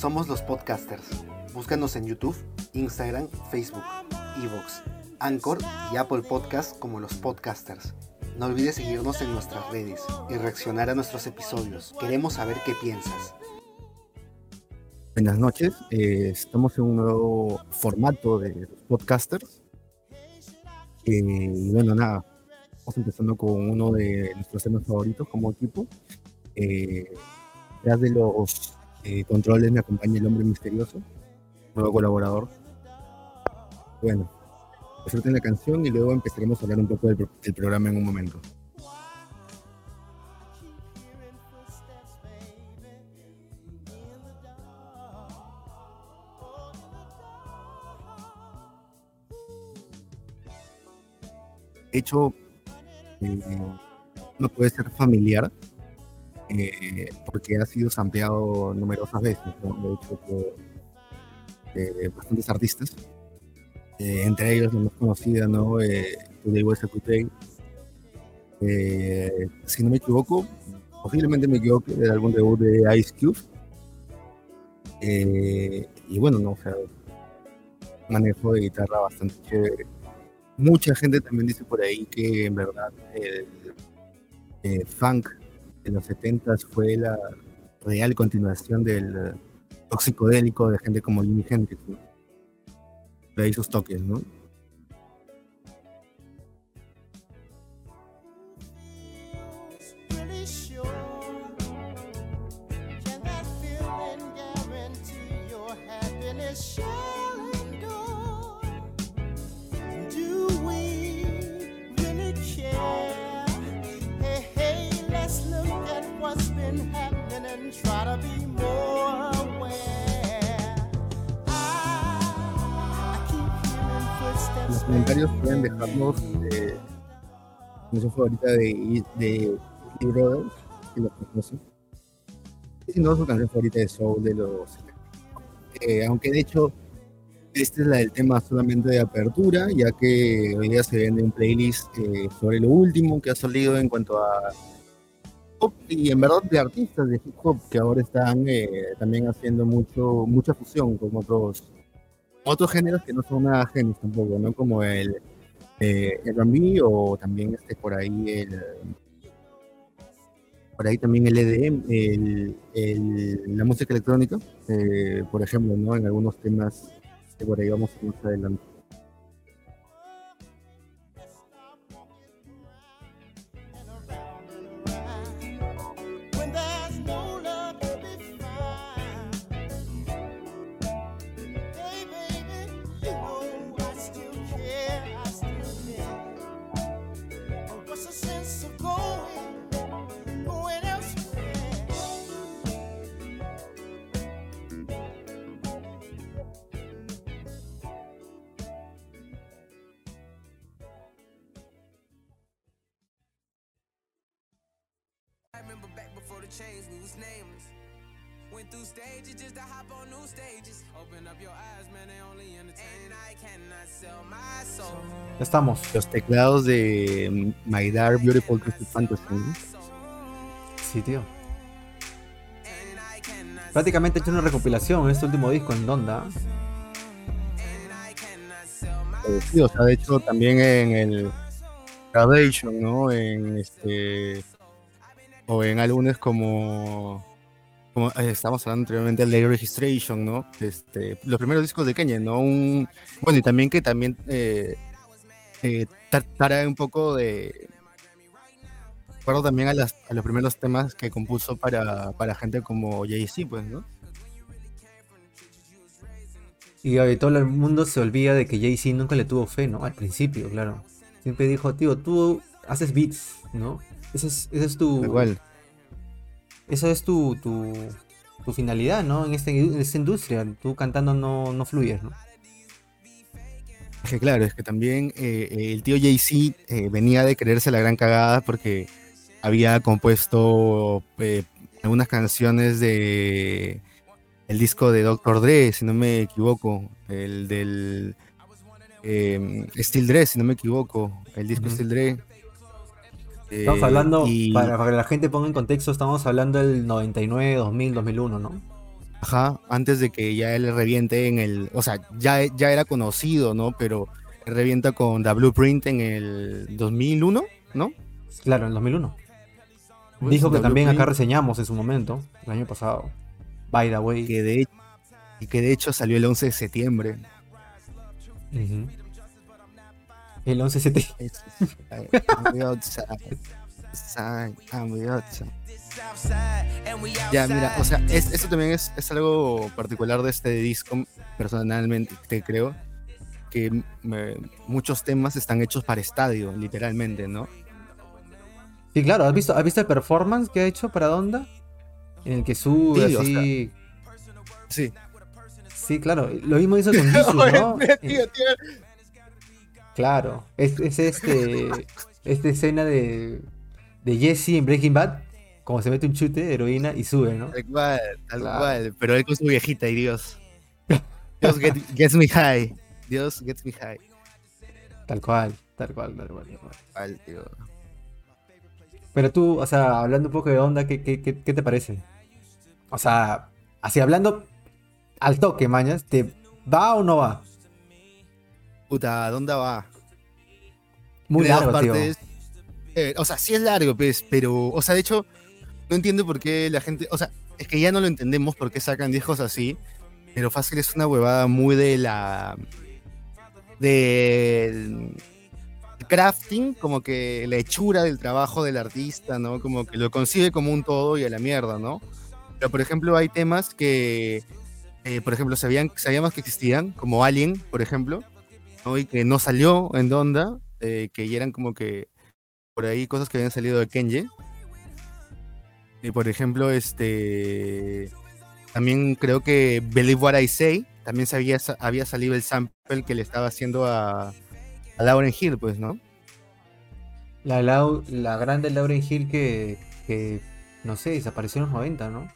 Somos los podcasters. Búscanos en YouTube, Instagram, Facebook, Evox, Anchor y Apple Podcast como los podcasters. No olvides seguirnos en nuestras redes y reaccionar a nuestros episodios. Queremos saber qué piensas. Buenas noches, eh, estamos en un nuevo formato de podcasters. Eh, y bueno, nada, vamos empezando con uno de nuestros temas favoritos como equipo. Eh, de los eh, controles me acompaña el hombre misterioso, nuevo colaborador. Bueno, disfruten la canción y luego empezaremos a hablar un poco del, pro- del programa en un momento. Hecho, eh, no puede ser familiar eh, porque ha sido sampleado numerosas veces, de hecho, por bastantes artistas, eh, entre ellos la más conocida, ¿no? Eh, Today Was. Eh, si no me equivoco, posiblemente me equivoque, del álbum debut de Ice Cube. Y bueno, no, o sea, manejo de guitarra bastante chévere. Mucha gente también dice por ahí que en verdad el funk de los 70s fue la real continuación del eh, toxicodélico de gente como Jimi Hendrix. ¿no? De ahí sus toques, ¿no? Pueden dejarnos eh, canción favorita de, de Brothers, si los conocen. Y si no, su canción favorita de Soul de los 70. Eh, aunque de hecho, esta es la del tema solamente de apertura, ya que hoy día se vende un playlist eh, sobre lo último que ha salido en cuanto a pop y en verdad de artistas de hip hop que ahora están eh, también haciendo mucho mucha fusión con otros otros géneros que no son nada ajenos tampoco, ¿no? Como el eh, el R&B o también este por ahí el por ahí también el EDM, el, el- la música electrónica, eh, por ejemplo, ¿no? En algunos temas que por ahí vamos más adelante. Went through stages just to hop on new stages. Open up your eyes, man, they only entertain. And I cannot sell my soul. Ya estamos. Los teclados de My Dark Beautiful Twisted Fantasy, ¿no? Sí, tío. Prácticamente he hecho una recopilación en este último disco en Donda. Eh, sí, o sea, de hecho también en el ¿no? En este o en álbumes como como eh, estábamos hablando anteriormente Late Registration, ¿no? Este, los primeros discos de Kanye, ¿no? Un, bueno, y también que también eh, eh, tra- trae un poco de recuerdo también a, las, a los primeros temas que compuso para, para gente como Jay-Z, pues, ¿no? Y oye, todo el mundo se olvida de que Jay-Z nunca le tuvo fe, ¿no? Al principio, claro. Siempre dijo, tío, tú haces beats, ¿no? Ese es, ese es tu. Igual. Esa es tu, tu, tu finalidad, ¿no? En, este, en esta industria. Tú cantando no, no fluyes, ¿no? Es que claro, es que también eh, el tío Jay-Z eh, venía de creerse la gran cagada porque había compuesto eh, algunas canciones de el disco de Dr. Dre, si no me equivoco, el del eh, Steel Dre, si no me equivoco, el disco Ujú. Steel Dre. Estamos Eh, hablando, y- para, para que la gente ponga en contexto, estamos hablando del 99, 2000, 2001, ¿no? Ajá, antes de que ya él reviente en el, o sea, ya, ya era conocido, ¿no? Pero revienta con The Blueprint en el 2001, ¿no? Claro, en 2001. Pues, Dijo que The también acá reseñamos en su momento, el año pasado. By the way. que de, y que de hecho salió el 11 de septiembre. Ujú. El 11 7 I'm outside, outside, I'm outside. Ya, mira, o sea, es- eso también es, es algo particular de este disco, personalmente, te creo, que me- muchos temas están hechos para estadio, literalmente, ¿no? Sí, claro, ¿has visto, ¿has visto el performance que ha hecho para Donda? En el que sube Sí. Sí. Sí, claro. Lo mismo hizo con Jesus, ¿no? Tío, tío. Claro. Es, es este. Esta escena de. De Jesse en Breaking Bad. Como se mete un chute de heroína y sube, ¿no? Tal cual, tal Claro. cual. Pero él con su viejita y Dios. Dios get- gets me high. Dios gets me high. Tal cual, tal cual, tal cual. tal cual. Tío. Pero tú, o sea, hablando un poco de onda, ¿qué, qué, qué, qué te parece? O sea, así hablando al toque, mañas, ¿te va o no va? Puta, ¿a dónde va? Muy largo, partes. Eh, o sea, sí es largo, pues, pero, o sea, de hecho, no entiendo por qué la gente, o sea, es que ya no lo entendemos por qué sacan discos así, pero fácil es una huevada muy de la, del crafting, como que la hechura del trabajo del artista, ¿no? Como que lo concibe como un todo y a la mierda, ¿no? Pero, por ejemplo, hay temas que, eh, por ejemplo, sabían, sabíamos que existían, como Alien, por ejemplo, ¿no? y que no salió en Donda, eh, que ya eran como que por ahí cosas que habían salido de Kenji. Y por ejemplo, este también creo que Believe What I Say, también se había, sa- había salido el sample que le estaba haciendo a, a Lauren Hill, pues, ¿no? La, Lau- la grande Lauren Hill que, no sé, desapareció en los 90, ¿no?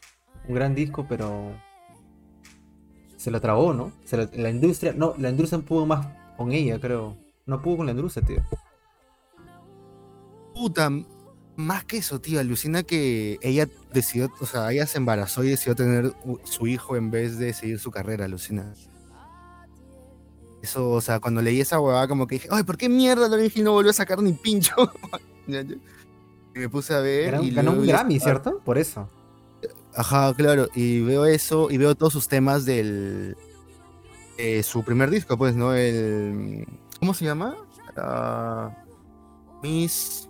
Un gran disco, pero se lo trabó, ¿no? Se la industria, no, la industria pudo más con ella, creo. No pudo con la industria, tío. Puta, más que eso, tío, alucina que ella decidió, o sea, ella se embarazó y decidió tener su hijo en vez de seguir su carrera, alucina. Eso, o sea, cuando leí esa huevada como que dije, ay, ¿por qué mierda Lauren Hill no volvió a sacar ni pincho? Y me puse a ver y ganó un Grammy, estaba- ¿cierto? Por eso. Ajá, claro, y veo eso y veo todos sus temas del eh, su primer disco, pues, ¿no? El ¿cómo se llama? Miss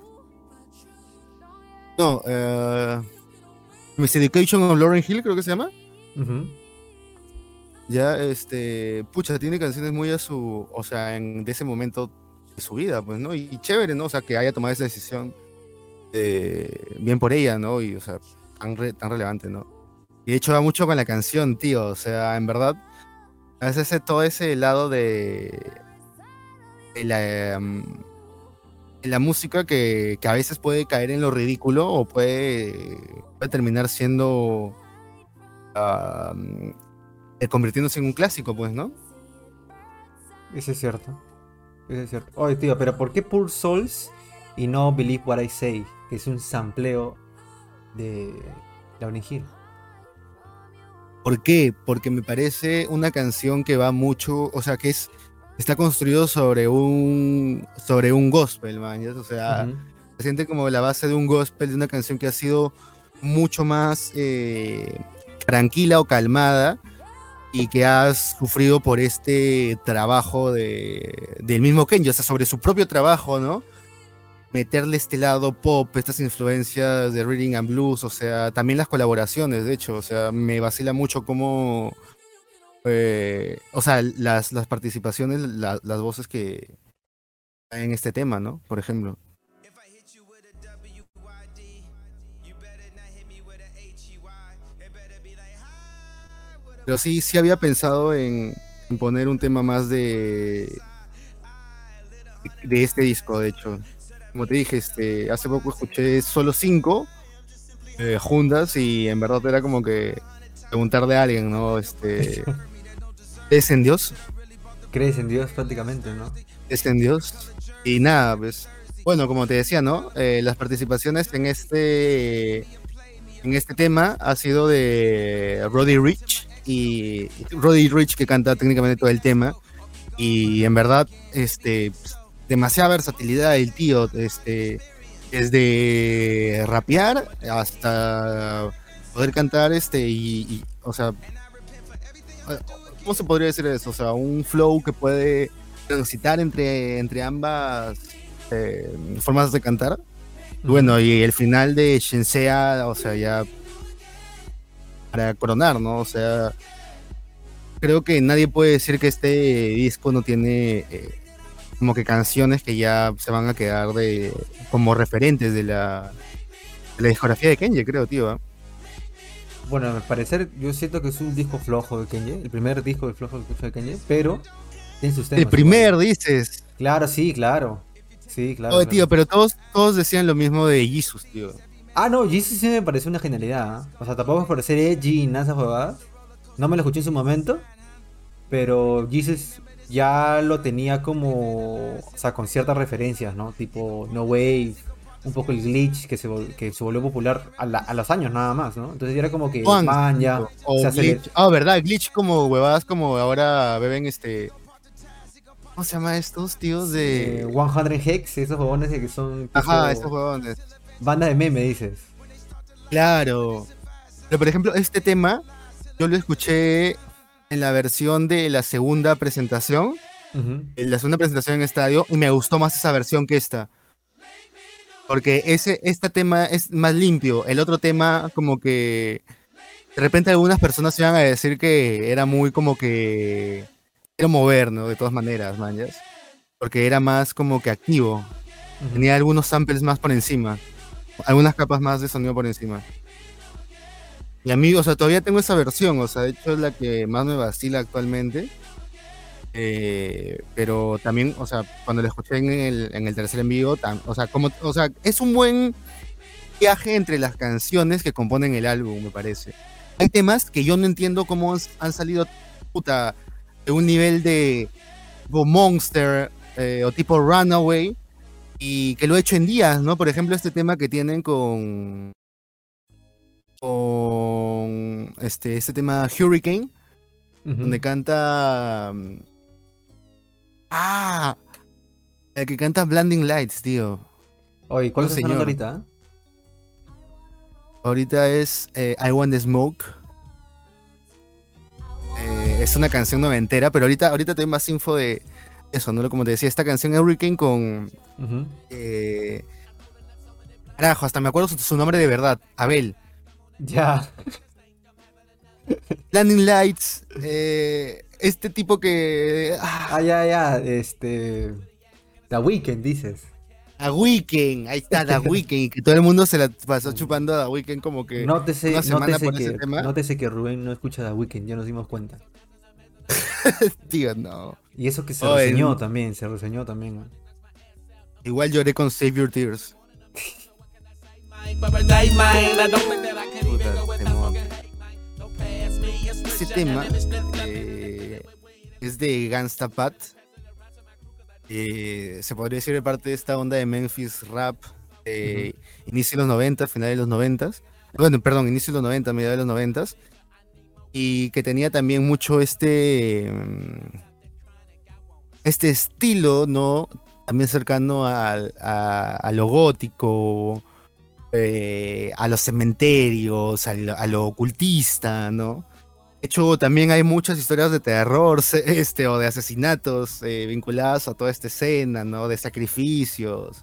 No, eh, Miss Education of Lauren Hill, creo que se llama. Ya, este, pucha, tiene canciones muy a su, o sea, en de ese momento de su vida, pues, ¿no? Y, chévere, ¿no? O sea, que haya tomado esa decisión eh, bien por ella, ¿no? Y, o sea, tan, re- tan relevante, ¿no? Y de hecho va mucho con la canción, tío, o sea, en verdad, a veces ese- todo ese lado de, de la, em, de la música que, que a veces puede caer en lo ridículo o puede, puede terminar siendo... eh, convirtiéndose en un clásico, pues, ¿no? Eso es cierto. Eso es cierto. Oye, tío, pero ¿por qué Poor Souls y no Believe What I Say? Que es un sampleo de Lauren Hill. ¿Por qué? Porque me parece una canción que va mucho, o sea, que es está construido sobre un sobre un gospel, man, ¿ya? o sea, Ujú. se siente como la base de un gospel de una canción que ha sido mucho más eh, tranquila o calmada y que has sufrido por este trabajo de, del mismo Kenji, o sea, sobre su propio trabajo, ¿no? Meterle este lado pop, estas influencias de Reading and Blues, o sea, también las colaboraciones, de hecho, o sea, me vacila mucho cómo, eh, o sea, las, las participaciones, la- las voces que en este tema, ¿no? Por ejemplo. Pero sí, sí había pensado en, en poner un tema más de, de este disco, de hecho. Como te dije, este, hace poco escuché solo cinco eh, juntas y en verdad era como que preguntarle a alguien, ¿no? Este, ¿Es en Dios? Crees en Dios prácticamente, ¿no? ¿Es en Dios? Y nada, pues, bueno, como te decía, ¿no? Eh, las participaciones en este, en este tema ha sido de Roddy Rich, y Roddy Rich que canta técnicamente todo el tema. Y en verdad, este, demasiada versatilidad del tío, este, desde rapear hasta poder cantar, este, y, y, o sea, ¿cómo se podría decir eso? O sea, un flow que puede transitar entre, entre ambas eh, formas de cantar. Bueno, y el final de Shensea, o sea, ya para coronar, ¿no? O sea, creo que nadie puede decir que este disco no tiene eh, como que canciones que ya se van a quedar de como referentes de la, de la discografía de Kenji, creo, tío. ¿ah? Bueno, al parecer yo siento que es un disco flojo de Kenji, el primer disco de flojo de Kenji, pero tiene sus temas. El primer, igual. dices. Claro, sí, claro. Sí, claro. Oye, claro. tío, pero todos, todos decían lo mismo de Jesus, tío. Ah, no, Jesus sí me pareció una genialidad. ¿ah? O sea, tampoco es por ser edgy y nada huevadas. No me lo escuché en su momento. Pero Jesus ya lo tenía como. O sea, con ciertas referencias, ¿no? Tipo No Wave, un poco el glitch que se, que se volvió popular a, la- a los años nada más, ¿no? Entonces ya era como que. Man, ya. O se aceler- glitch. Ah, verdad, glitch como huevadas, como ahora beben este. ¿Cómo se llama estos tíos eh, de. 100 Hex, esos huevones que son. Ajá, esos huevones. Banda de meme, dices. Claro. Pero por ejemplo, este tema yo lo escuché en la versión de la segunda presentación, en la segunda presentación en estadio, y me gustó más esa versión que esta. Porque ese, este tema es más limpio. El otro tema, como que. De repente algunas personas iban a decir que era muy como que. Quiero mover, ¿no? De todas maneras, manjas. Porque era más como que activo. Tenía algunos samples más por encima. Algunas capas más de sonido por encima. Y a mí, o sea, todavía tengo esa versión, o sea, de hecho es la que más me vacila actualmente. Eh, pero también, o sea, cuando la escuché en el, en el tercer en vivo, tam- o sea, como, o sea, es un buen viaje entre las canciones que componen el álbum, me parece. Hay temas que yo no entiendo cómo han- salido puta, de un nivel de tipo Monster eh, o tipo Runaway y que lo he hecho en días, ¿no? Por ejemplo, este tema que tienen con con este este tema Hurricane, donde canta ah el que canta Blinding Lights, tío. Oye, ¿cuál está sonando ahorita? ah? Ahorita es eh, I Want the Smoke. Eh, es una canción noventera, pero ahorita ahorita te doy más info de eso, ¿no? Como te decía, esta canción Hurricane con eh, carajo, hasta me acuerdo su, su nombre de verdad, Abel. Ya. Blinding Lights, eh, este tipo que ah, Ah, ya, ya. Este. The Weeknd, dices. A Weekend, ahí está The Weekend, que todo el mundo se la pasó chupando a The Weekend como que Nótese, una semana nótese, por ese que, tema. nótese que Rubén no escucha The Weeknd, ya nos dimos cuenta. tío, no. Y eso que se Oh, el- reseñó también, se reseñó también. ¿no? Igual lloré con Save Your Tears. Puta. Ese tema eh, es de Gangsta Pat. Eh, se podría decir de parte de esta onda de Memphis rap de inicio de los 90, final de los 90. Bueno, perdón, inicio de los 90, medio de los 90. Y que tenía también mucho este mm, este estilo, ¿no? También cercano al- a, a lo gótico, eh, a los cementerios, a lo, a lo ocultista, ¿no? De hecho, también hay muchas historias de terror este, o de asesinatos eh, vinculadas a toda esta escena, ¿no? De sacrificios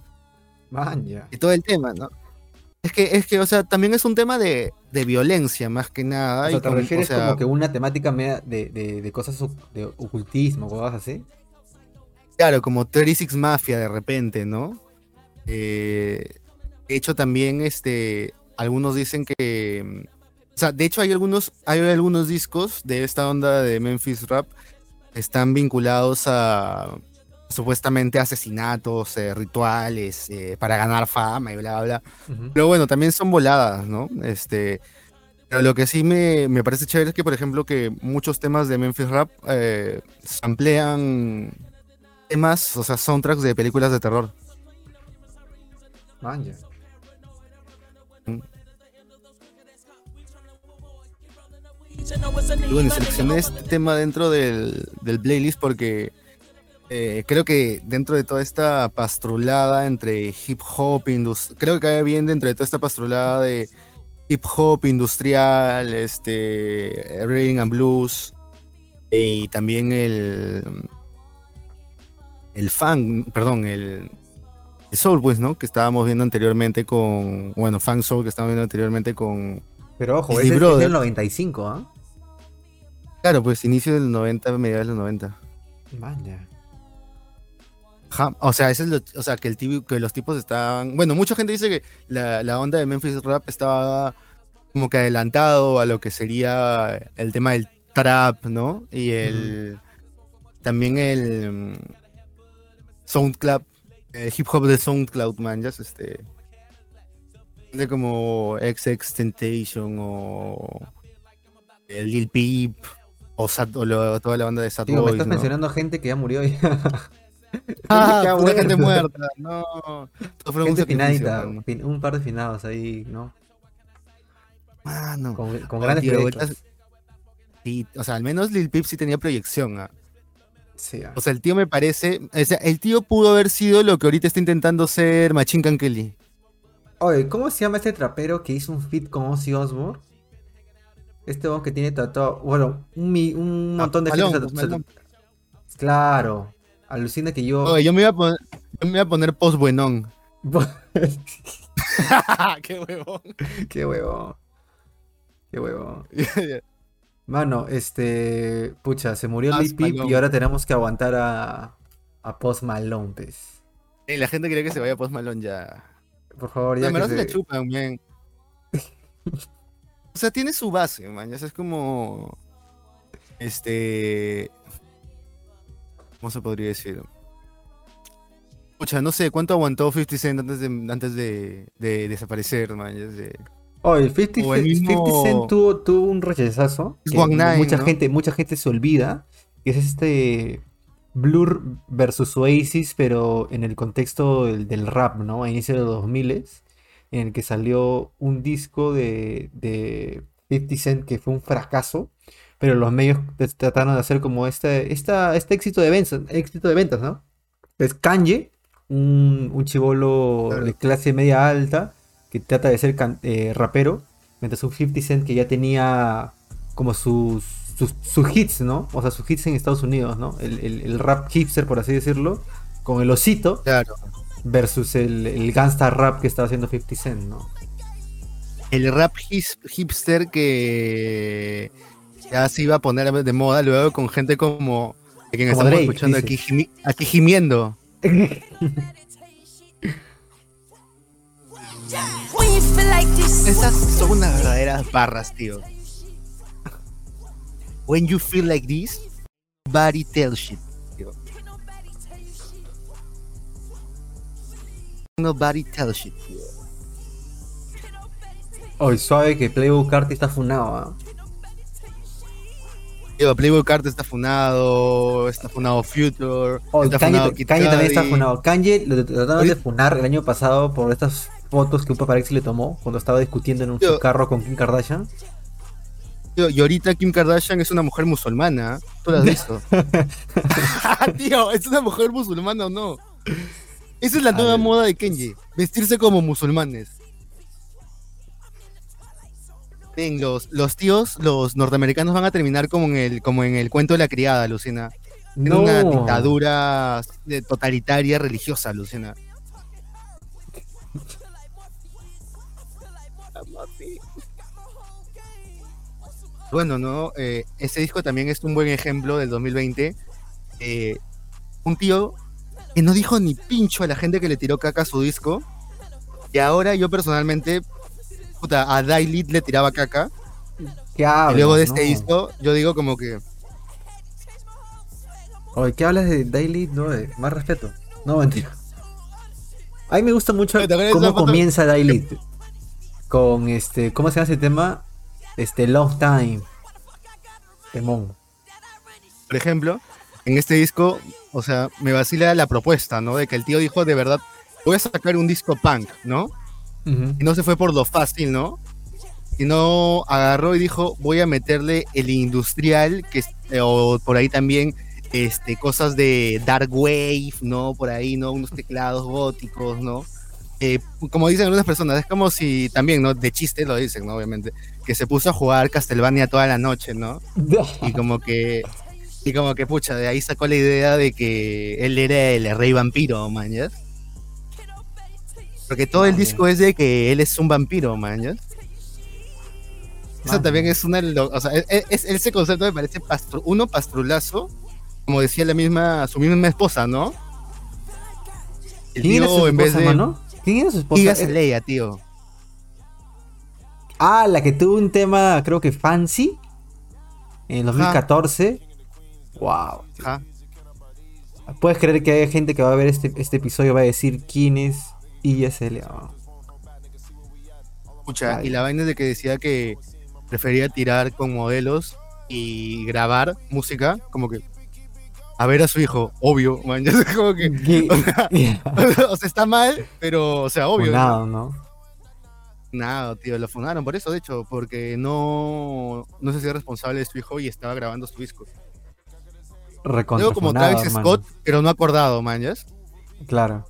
Man, ya. y todo el tema, ¿no? Es que, es que, o sea, también es un tema de, de violencia, más que nada. O sea, y te con- o refieres sea, como que una temática media de, de, de cosas de ocultismo, cosas así. Claro, como 36 Mafia de repente, ¿no? Eh, de hecho, también este, algunos dicen que. Sea, de hecho, hay algunos, hay algunos discos de esta onda de Memphis Rap que están vinculados a supuestamente asesinatos, eh, rituales, eh, para ganar fama y bla, bla, bla. Pero bueno, también son voladas, ¿no? Este, pero lo que sí me, me parece chévere es que, por ejemplo, que muchos temas de Memphis Rap eh, samplean temas, o sea, soundtracks de películas de terror. Man, ya. Y bueno, seleccioné este tema dentro del, del playlist porque eh, creo que dentro de toda esta pastrulada entre hip hop, creo que cae bien dentro de toda esta pastrulada de hip hop industrial, este, rhythm and blues y también el el fan, perdón, el, el soul, pues, ¿no? Que estábamos viendo anteriormente con, bueno, fan soul que estábamos viendo anteriormente con, Pero ojo, es Brother. del 95, ¿ah? claro, pues, inicio del 90, mediados del 90. Vaya. O sea, ese es lo- o sea, que, el tibi- que los tipos estaban. Bueno, mucha gente dice que la, la onda de Memphis Rap estaba como que adelantado a lo que sería el tema del trap, ¿no? Y el. También el. mm, Soundcloud. El hip hop de Soundcloud, man, ya es este. De como XX Temptation o. El Lil Peep. O, Sad- o lo- toda la banda de Sad Digo, me Boys, estás ¿no? mencionando gente que ya murió ya. Ah, Ya pura gente muerta. No. Todo fue un gente finadita, fin- un par de finados ahí, ¿no? Mano. Con, con Ah, grandes tío, proyectos. o sea, al menos Lil Peep sí tenía proyección. ah. Sí, ah. O sea, el tío me parece. O sea, el tío pudo haber sido lo que ahorita está intentando ser Machine Gun Kelly. Oye, ¿cómo se llama este trapero que hizo un feat con Ozzy Osbourne? Este hombre que tiene tatuado, bueno, un, Ah, montón de gente. Claro, alucina que yo... Oye, yo me iba a poner, yo me iba a poner post buenón. Qué huevón. Qué huevo. Qué huevo. Mano, este. Pucha, se murió Post Lil Peep y ahora tenemos que aguantar a. A Post Malone, pues. Y la gente quería que se vaya post Malone ya. Por favor, Ya ya me que se la chupan, bien. o sea, tiene su base, man. ya Es como. Este. ¿Cómo se podría decir? Pucha, no sé cuánto aguantó 50 Cent antes de, antes de, de desaparecer, man. ya sé. Oye, 50, O el Cent- mismo- 50 Cent tuvo, tuvo un rechazazo. Que mucha, ¿no? gente, mucha gente se olvida. Que es este. Blur versus Oasis, pero en el contexto del, del rap, ¿no? A inicio de los 2000 en el que salió un disco de, de 50 Cent que fue un fracaso, pero los medios trataron de hacer como este, esta, este éxito de ventas, éxito de ventas, ¿no? Es Kanye, un, un chivolo Claro. de clase media alta que trata de ser can- eh, rapero, mientras un 50 Cent que ya tenía como sus, sus, sus hits, ¿no? O sea, sus hits en Estados Unidos, ¿no? El, el- el rap hipster, por así decirlo, con el osito Claro. versus el, el gangsta rap que estaba haciendo 50 Cent, ¿no? El rap his- hipster que ya se iba a poner de moda luego con gente como. a quien Como estamos Drake, escuchando dice. aquí, gimi- aquí gimiendo. Esas son unas verdaderas barras, tío. When you feel like this, body tells tío. Nobody tells tío. Hoy suave que Playboy Carti está funado, ¿ah? Tío, Playboy Carter está funado, está funado Future, Oh, está Kanye, funado Kanye también está funado. Kanye lo trataron de funar el año pasado por estas fotos que un paparazzi le tomó cuando estaba discutiendo en un Yo- carro con Kim Kardashian. Tío, y ahorita Kim Kardashian es una mujer musulmana. ¿Tú lo has visto? Tío, ¿es una mujer musulmana o no? Esa es la nueva moda de Kenji. Vestirse como musulmanes. Ven, los, los tíos, los norteamericanos van a terminar como en el, como en el cuento de la criada, Lucina. En No. una dictadura de- totalitaria religiosa, Lucina. Bueno, ¿no? Eh, ese disco también es un buen ejemplo del 2020. Eh, un tío que no dijo ni pincho a la gente que le tiró caca a su disco. Y ahora yo personalmente, puta, a Daily le tiraba caca. ¿Qué hablas? y luego de este No. disco, yo digo como que, Oye, ¿qué hablas de Daily? No, eh, más respeto. No, mentira. A mí me gusta mucho ¿Te acuerdas de cómo comienza Daily. Con este, ¿cómo se llama ese tema? Este, Long Time. Temón. por ejemplo, en este disco, o sea, me vacila la propuesta, ¿no? De que el tío dijo, de verdad, voy a sacar un disco punk, ¿no? Y no se fue por lo fácil, ¿no? sino agarró y dijo, voy a meterle el industrial, que eh, o por ahí también este, cosas de dark wave, ¿no? Por ahí, ¿no? Unos teclados góticos, ¿no? Eh, como dicen algunas personas, es como si también, ¿no? De chiste lo dicen, ¿no? Obviamente, que se puso a jugar Castlevania toda la noche, ¿no? Y como que, y como que, pucha, de ahí sacó la idea de que él era el rey vampiro, man, ¿ya? Porque todo el disco es de que él es un vampiro, man, ¿ya? Eso también es una, o sea, es, es- ese concepto me parece pastru- uno pastrulazo, como decía la misma, su misma esposa, ¿no? El ¿Quién era tío, en vez de mano? ¿Quién era su esposa? Tío. Ah, la que tuvo un tema, creo que fancy. En 2014. Wow. Ajá. ¿Puedes creer que hay gente que va a ver este, este episodio y va a decir quién es ISL? Oh, Escucha, Ay. y la vaina es de que decía que prefería tirar con modelos y grabar música, como que a ver a su hijo, obvio, man, ya sé, como que, o sea, está mal, pero, o sea, obvio. Nada, ¿no? Nada, tío, lo fundaron por eso, de hecho, porque no, no se hacía responsable de su hijo y estaba grabando su disco. Luego como funado, Travis hermano. Scott, pero no acordado, man. Claro.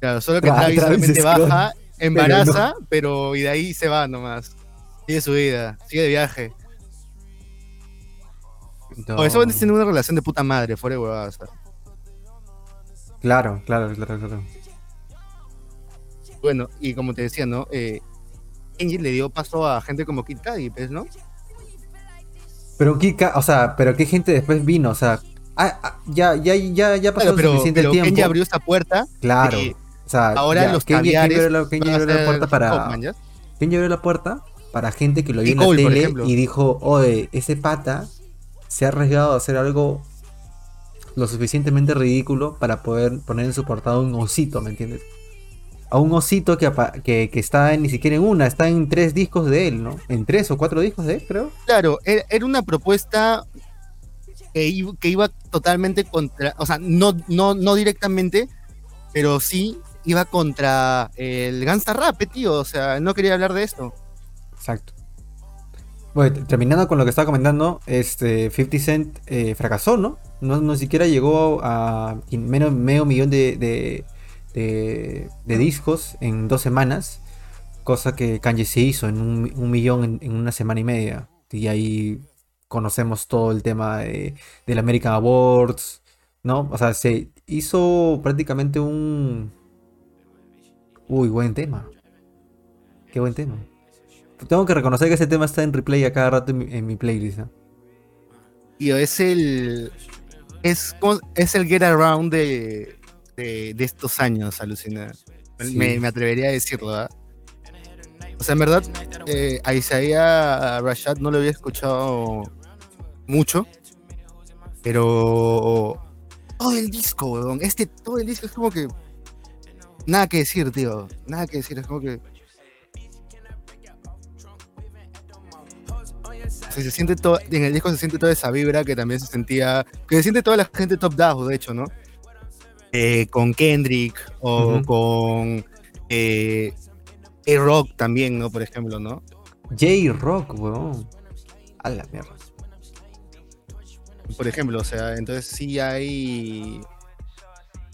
Claro, solo que Tra- Travis, Scott, baja, embaraza, pero, y de ahí se va nomás. Sigue su vida, sigue de viaje. O eso van a tener una relación de puta madre, fuera de huevadas. Claro, claro, claro, claro. Bueno, y como te decía, ¿no? Eh, le dio paso a gente como Kid Cudi, pues, ¿no? Pero qué, ca- o sea, pero qué gente después vino, o sea, ah, ah, ya, ya, ya, ya pasó Claro, pero, suficiente pero tiempo. Kenji abrió esta puerta. Claro. y O sea, ahora ya, los Kenji- Kenji abrió la, Kenji abrió la puerta para. Kenji abrió la puerta para gente que lo vio en la tele y dijo, oye, ese pata se ha arriesgado a hacer algo lo suficientemente ridículo para poder poner en su portada un osito, ¿me entiendes? A un osito que, que, que está en- ni siquiera en una, está en tres discos de él, ¿no? En tres o cuatro discos de él, creo. Claro, era, era una propuesta que iba, que iba totalmente contra, o sea, no, no, no directamente, pero sí iba contra el Gangsta Rap, eh, tío. O sea, no quería hablar de esto. Exacto. Bueno, terminando con lo que estaba comentando, este 50 Cent eh, fracasó, ¿no? ¿no? No siquiera llegó a menos medio millón de, de, discos en dos semanas, cosa que Kanye se hizo en un millón en, en una semana y media. Y ahí conocemos todo el tema de, del American Awards, ¿no? O sea, se hizo prácticamente un... Uy, buen tema. Qué buen tema. Tengo que reconocer que ese tema está en replay a cada rato en mi, en mi playlist. ¿no? Y es el. Es, es el get around de, de, de estos años, alucina. Sí. Me, me atrevería a decirlo, ¿verdad? O sea, en verdad, eh, a Isaiah Rashad no lo había escuchado mucho, pero todo el disco, weón, este, todo el disco es como que nada que decir, tío, nada que decir, es como que se siente todo, en el disco se siente toda esa vibra que también se sentía, que se siente toda la gente top down, de hecho, ¿no? Eh, con Kendrick o con eh, A-Rock también, ¿no? Por ejemplo, ¿no? J-Rock, weón. A la mierda. Por ejemplo, o sea, entonces sí hay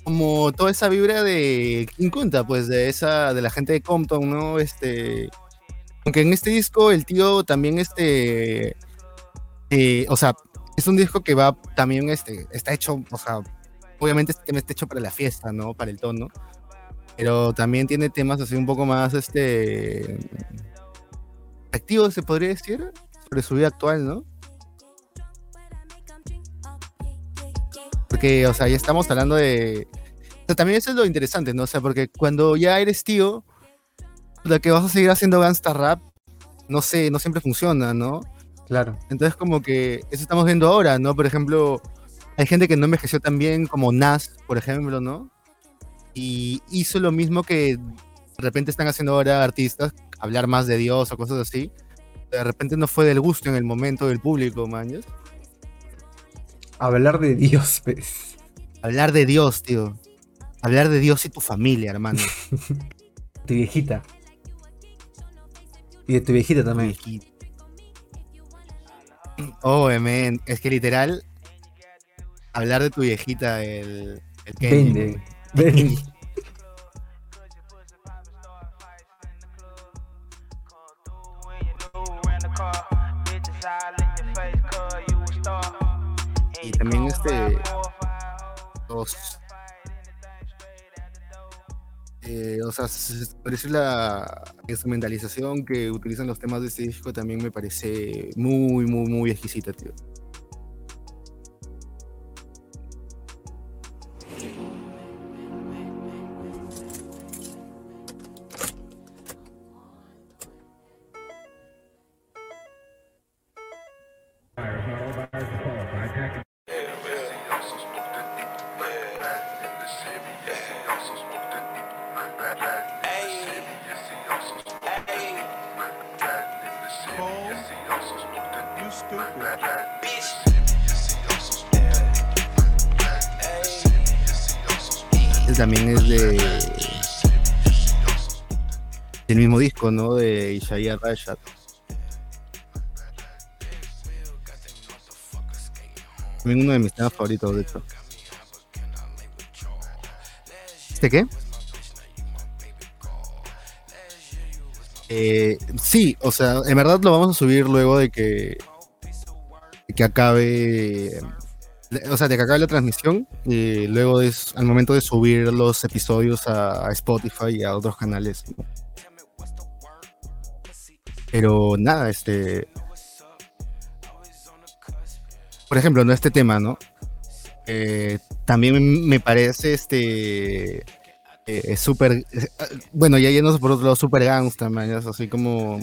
como toda esa vibra de King Kunta, pues de esa, de la gente de Compton, ¿no? Este, aunque en este disco el tío también, este, eh, o sea, es un disco que va también, este, está hecho, o sea, obviamente este tema está hecho para la fiesta, ¿no? Para el tono, pero también tiene temas así un poco más, este, activos, se podría decir, sobre su vida actual, ¿no? Porque, o sea, ya estamos hablando de. También eso es lo interesante, ¿no? O sea, porque cuando ya eres tío, lo que vas a seguir haciendo gangsta rap, no sé, no siempre funciona, ¿no? Claro. Entonces, como que eso estamos viendo ahora, ¿no? Por ejemplo, hay gente que no envejeció tan bien como Nas, por ejemplo, ¿no? Y hizo lo mismo que de repente están haciendo ahora artistas, hablar más de Dios o cosas así. De repente no fue del gusto en el momento del público. ¿ya? Hablar de Dios, pues. Hablar de Dios, tío. Hablar de Dios y tu familia, hermano. Tu viejita. Y de tu viejita también. Viejita. Oh, men, es que literal, hablar de tu viejita, el, el Kenny, Vende. Vende. Y también este. Los. Eh, o sea, decir la instrumentalización que utilizan los temas de este disco también me parece muy, muy, muy exquisita, tío. De Isaiah Rashad. También uno de mis temas favoritos, de hecho. ¿Este qué? Eh, sí, o sea, en verdad lo vamos a subir luego de que, de que acabe o sea, de que acabe la transmisión y luego es al momento de subir los episodios a, a Spotify y a otros canales. ¿no? Pero nada, este. Por ejemplo, no este tema, ¿no? Eh, también me parece este. eh, súper. eh, bueno, ya yéndose por otro lado, súper gangsta, es así como.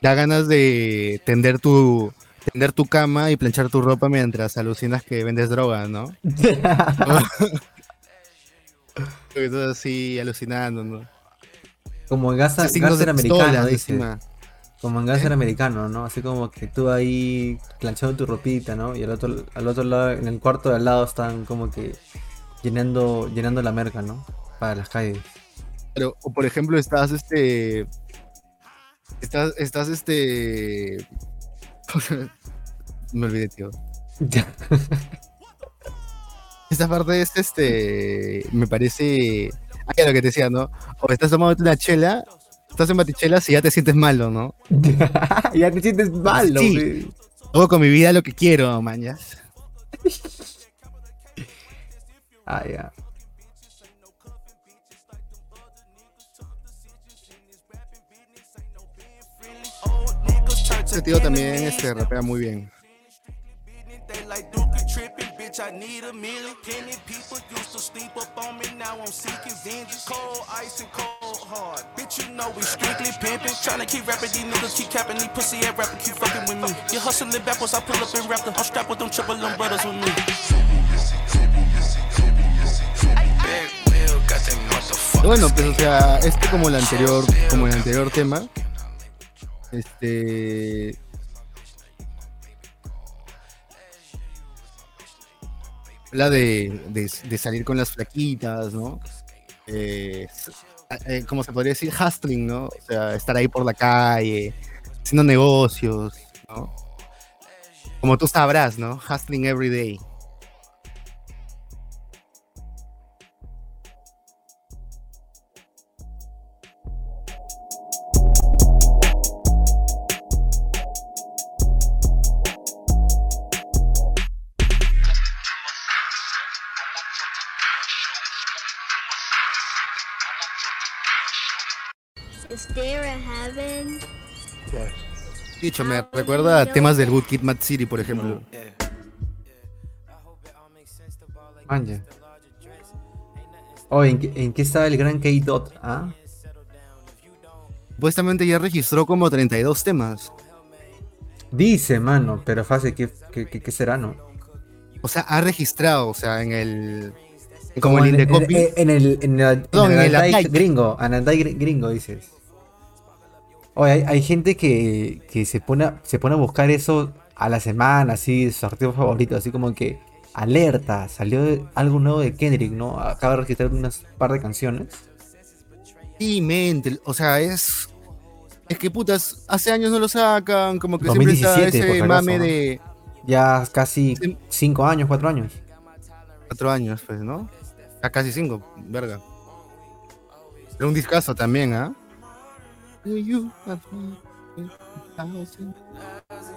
Da ganas de tender tu, tender tu cama y planchar tu ropa mientras alucinas que vendes droga, ¿no? Estás así alucinando, ¿no? Como en de Gangster americano, dice. Como en Gangster americano, ¿no? Así como que tú ahí planchando tu ropita, ¿no? Y al otro, al otro lado, en el cuarto de al lado están como que llenando, llenando la merca, ¿no? Para las calles. Pero, o por ejemplo, estás este. Estás, estás este. Me olvidé, tío. Esta parte es este. Me parece. Ya lo que te decía, ¿no? O estás tomando una chela, estás en batichelas y ya te sientes malo, ¿no? ya te sientes malo, Sí. güey. Hago con mi vida lo que quiero, mañas. Ah, ya. Este tío también este, rapea muy bien. They like Duke tripping, bitch. I need a million. Penny people used to sleep up on me. Now I'm seeking vengeance. Cold ice and cold hard. Bitch, you know we strictly pimping. Tryna keep rapping, these niggas keep capping. These pussy ass rapping keep fucking with me. You hustling backwards, I pull up in raptor. I'm strapped with them triple them brothers with me. Bueno, pues o sea, este como el anterior, como el anterior tema, este habla de, de, salir con las flaquitas, ¿no? Eh, eh, como se podría decir, hustling, ¿no? O sea, estar ahí por la calle, haciendo negocios, ¿no? Como tú sabrás, ¿no? Hustling every day. Dicho, me recuerda a temas del Good Kid Mad City, por ejemplo. Manja. Oh, ¿en qué, en qué estaba el gran K-Dot? ¿Ah? Supuestamente ya registró como 32 temas. Dice, mano, pero fácil, ¿qué, qué, qué- qué será, no? O sea, ha registrado, o sea, en el. Como el en, Indecopy. en, en el, en el, No, en en el el Andai Updike. gringo, en el Andai gr- gringo dices. Oye, hay, hay gente que, que se, pone, a- se pone a buscar eso a la semana, así, su artículo favorito, así como que alerta, salió algo nuevo de Kendrick, ¿no? Acaba de registrar unas par de canciones. Sí, mente. O sea, es. Es que putas, hace años no lo sacan, como que siempre está 2017, ese mame acaso, ¿no? de Ya casi Sí. 5 años, 4 años. cuatro años, pues, ¿no? A casi cinco, verga. Era un discazo también, ¿ah? You have?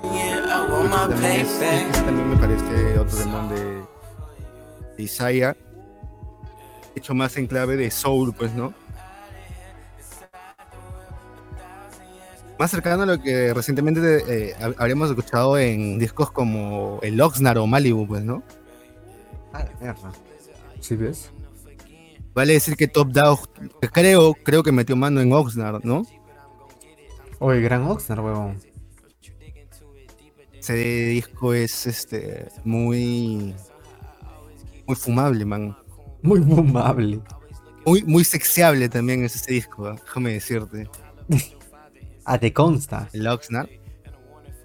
Pucha, también, es- ese también me parece otro demon de, de Isaiah. Hecho más en clave de soul, pues, ¿no? Más cercano a lo que recientemente eh, hab- habríamos escuchado en discos como el Oxnard o Malibu, pues, ¿no? Ah, la mierda. ¿Sí ves? Vale decir que Top Dog, creo, creo que metió mano en Oxnard, ¿no? Oye, gran Oxnard, huevón. Ese disco es este muy muy fumable, man. Muy fumable. Muy, muy sexeable también es ese disco, ¿ah? déjame decirte. Ah, te consta. El Oxnard.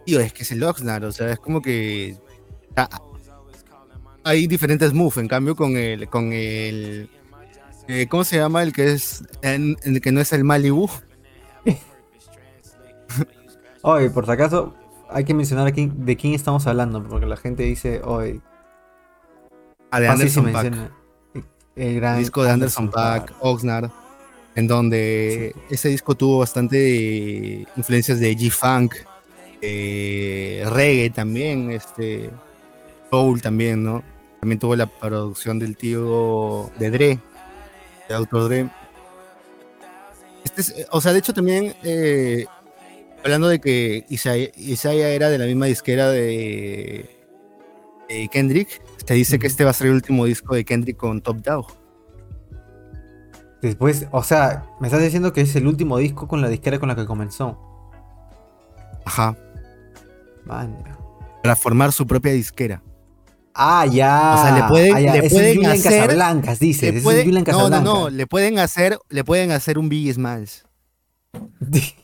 Tío, es que es el Oxnard, o sea, es como que ah, hay diferentes moves, en cambio con el con el eh, ¿cómo se llama? El que es en- el que no es el Malibu. Oye, por si acaso, hay que mencionar aquí de quién estamos hablando, porque la gente dice, oye, Ah, de Anderson menciona el gran disco de Anderson Paak, Oxnard, en donde ese disco tuvo bastante influencias de G-Funk, eh, reggae también, este, soul también, ¿no? También tuvo la producción del tío de Dre, de Autor Dre. Este es- o sea, de hecho también, eh, hablando de que Isaiah, era de la misma disquera de, de Kendrick, te dice que este va a ser el último disco de Kendrick con Top Dog. Después, o sea, me estás diciendo que es el último disco con la disquera con la que comenzó. Ajá. Man. Para formar su propia disquera. Ah, ya. O sea, le pueden- Ah, le pueden Julian hacer- Casablancas. Le Julian no, no, no. Le pueden hacer, le pueden hacer un Biggie Smalls.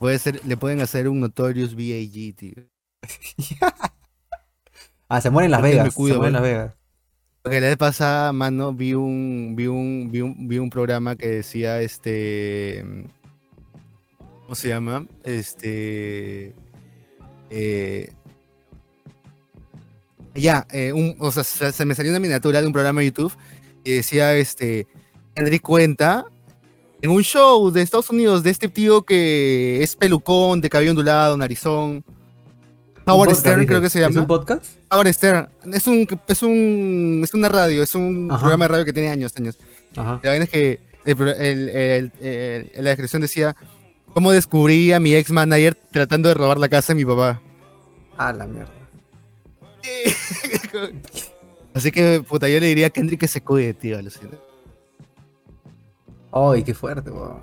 Puede ser, le pueden hacer un Notorious B.A.G., tío. ah, se muere en Las Porque Vegas. cuido, se muere en. Las Vegas. Porque la vez pasada, mano, vi un, vi un, vi un, vi un programa que decía, este, ¿cómo se llama? Este, eh, ya, eh, un, o sea, se, me salió una miniatura de un programa de YouTube y decía, este, Henry cuenta en un show de Estados Unidos de este tío que es pelucón, de cabello ondulado, narizón. Howard podcast, Stern creo que se llama. ¿Es un podcast? Howard Stern. Es un, es un, es una radio, es un Ajá. programa de radio que tiene años, años. Ajá. La vaina es que el el- el- la descripción decía cómo descubrí a mi ex manager tratando de robar la casa de mi papá. Ah, la mierda. Así que, puta, yo le diría a Kendrick que se cuide, tío. Ay, qué fuerte, weón.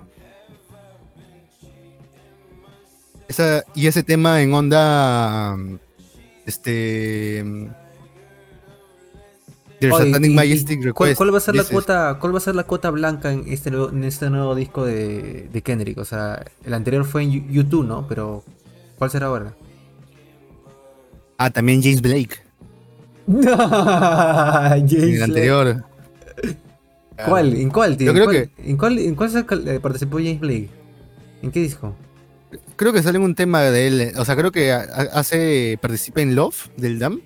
Esa, y ese tema en onda. Este. Their Oye, Satanic y- y Majestic ¿cuál, Request. cuál va a ser la cuota, cuál va a ser la cuota blanca en este nuevo, en este nuevo disco de, de Kendrick? O sea, el anterior fue en YouTube, ¿no? Pero ¿cuál será ahora? Ah, también James Blake. James En el Blake. ¿Cuál? ¿En cuál, tío? Yo creo ¿En cuál, ¿En cuál, en cuál eh, participó James Blake? ¿En qué disco? Creo que sale un tema de él. O sea, creo que ha- hace. Participa en Love del Dam.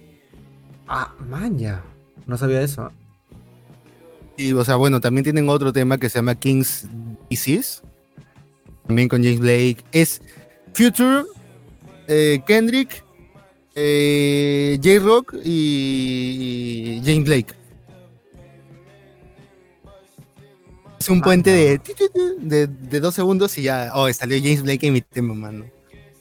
Ah, man, ya. No sabía eso. Y, o sea, bueno, también tienen otro tema que se llama Kings Disease. También con James Blake. Es Future, eh, Kendrick, eh, J-Rock y, y James Blake. Es un Ah, puente de, de, de dos segundos y ya. Oh, salió James Blake en mi tema, mano.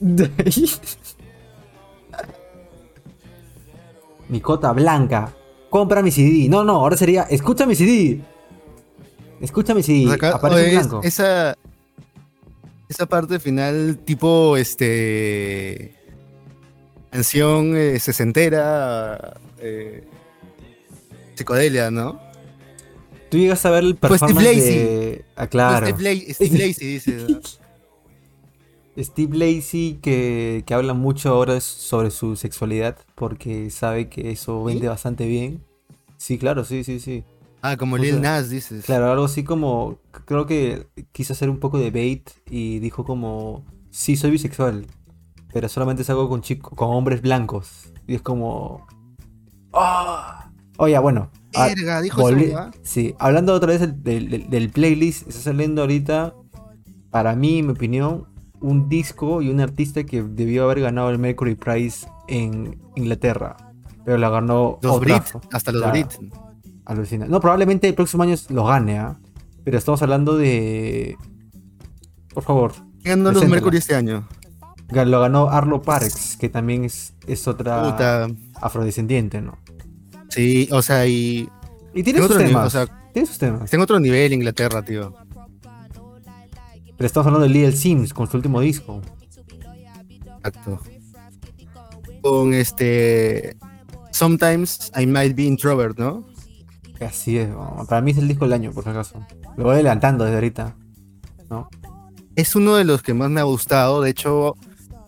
mi cota blanca. Compra mi CD. No, no, ahora sería, escucha mi CD. Escucha mi CD. Sea, acá- Aparece en es- blanco. esa, esa parte final, tipo, este. Canción eh, sesentera. Eh, psicodelia, ¿no? Tú llegas a ver el Pues Steve performance Lacy. de... Ah, claro. Steve, La- Steve Lacy dice. Steve Lacy que, que habla mucho ahora sobre su sexualidad porque sabe que eso vende bastante bien. Sí, claro, sí, sí, sí. Ah, como O Lil Nas, dices. Claro, algo así como, creo que quiso hacer un poco de bait y dijo como, sí, soy bisexual, pero solamente salgo con chicos, con hombres blancos. Y es como... ¡Ah! Oye, bueno. Ah, Verga, dijo eso. Sí, hablando otra vez del, del- del- del playlist, está saliendo ahorita, para mí, en mi opinión, un disco y un artista que debió haber ganado el Mercury Prize en Inglaterra. Pero la ganó Los otra- Brit, hasta los. Brit. Alucina. No, probablemente el próximo año lo gane, ¿ah? Pero estamos hablando de. Por favor. ¿Quién ganó los. Mercury este año? Lo ganó Arlo Parks, que también es, es otra Puta. afrodescendiente, ¿no? Sí, o sea, y. Y tiene En sus temas. o sea- tiene sus temas. Está en otro nivel Inglaterra, tío. Pero estamos hablando de Little Sims con su último disco. Exacto. Con este. Sometimes I might be introvert, ¿no? Así es. Para mí es el disco del año, por si acaso. Lo voy adelantando desde ahorita. ¿No? Es uno de los que más me ha gustado. De hecho,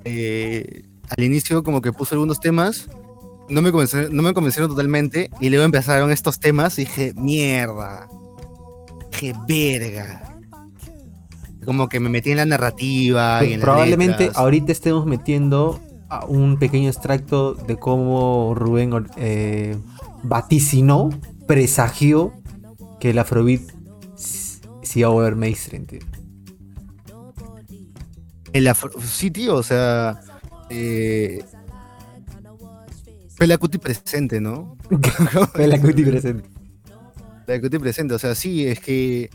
eh, al inicio como que puse algunos temas. No me, convencieron, no me convencieron totalmente. Y luego empezaron estos temas y dije, mierda. Dije, verga. Como que me metí en la narrativa. y en Probablemente ahorita estemos metiendo a un pequeño extracto de cómo Rubén eh, vaticinó, presagió que el Afrobeat s- se iba a volver mainstream, tío. El afro- Sí, tío, o sea. Eh, Fela Kuti presente, ¿no? Fue la Cuti presente. Fela Kuti presente, o sea, sí, es que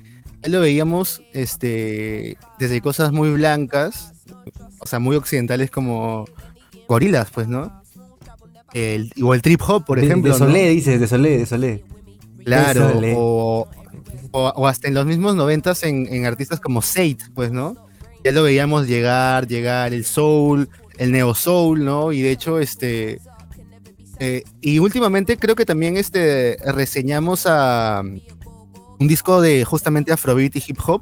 ahí lo veíamos este, desde cosas muy blancas, o sea, muy occidentales como gorilas, pues, ¿no? El, o el trip hop, por De- ejemplo. De ¿no? Solé, dices, de Solé, de Solé. Claro, o, o, o hasta en los mismos noventas en, en artistas como Sate, pues, ¿no? Ya lo veíamos llegar, llegar el soul, el neo soul, ¿no? Y de hecho, este... eh, y últimamente creo que también este, reseñamos a um, un disco de justamente Afrobeat y hip hop,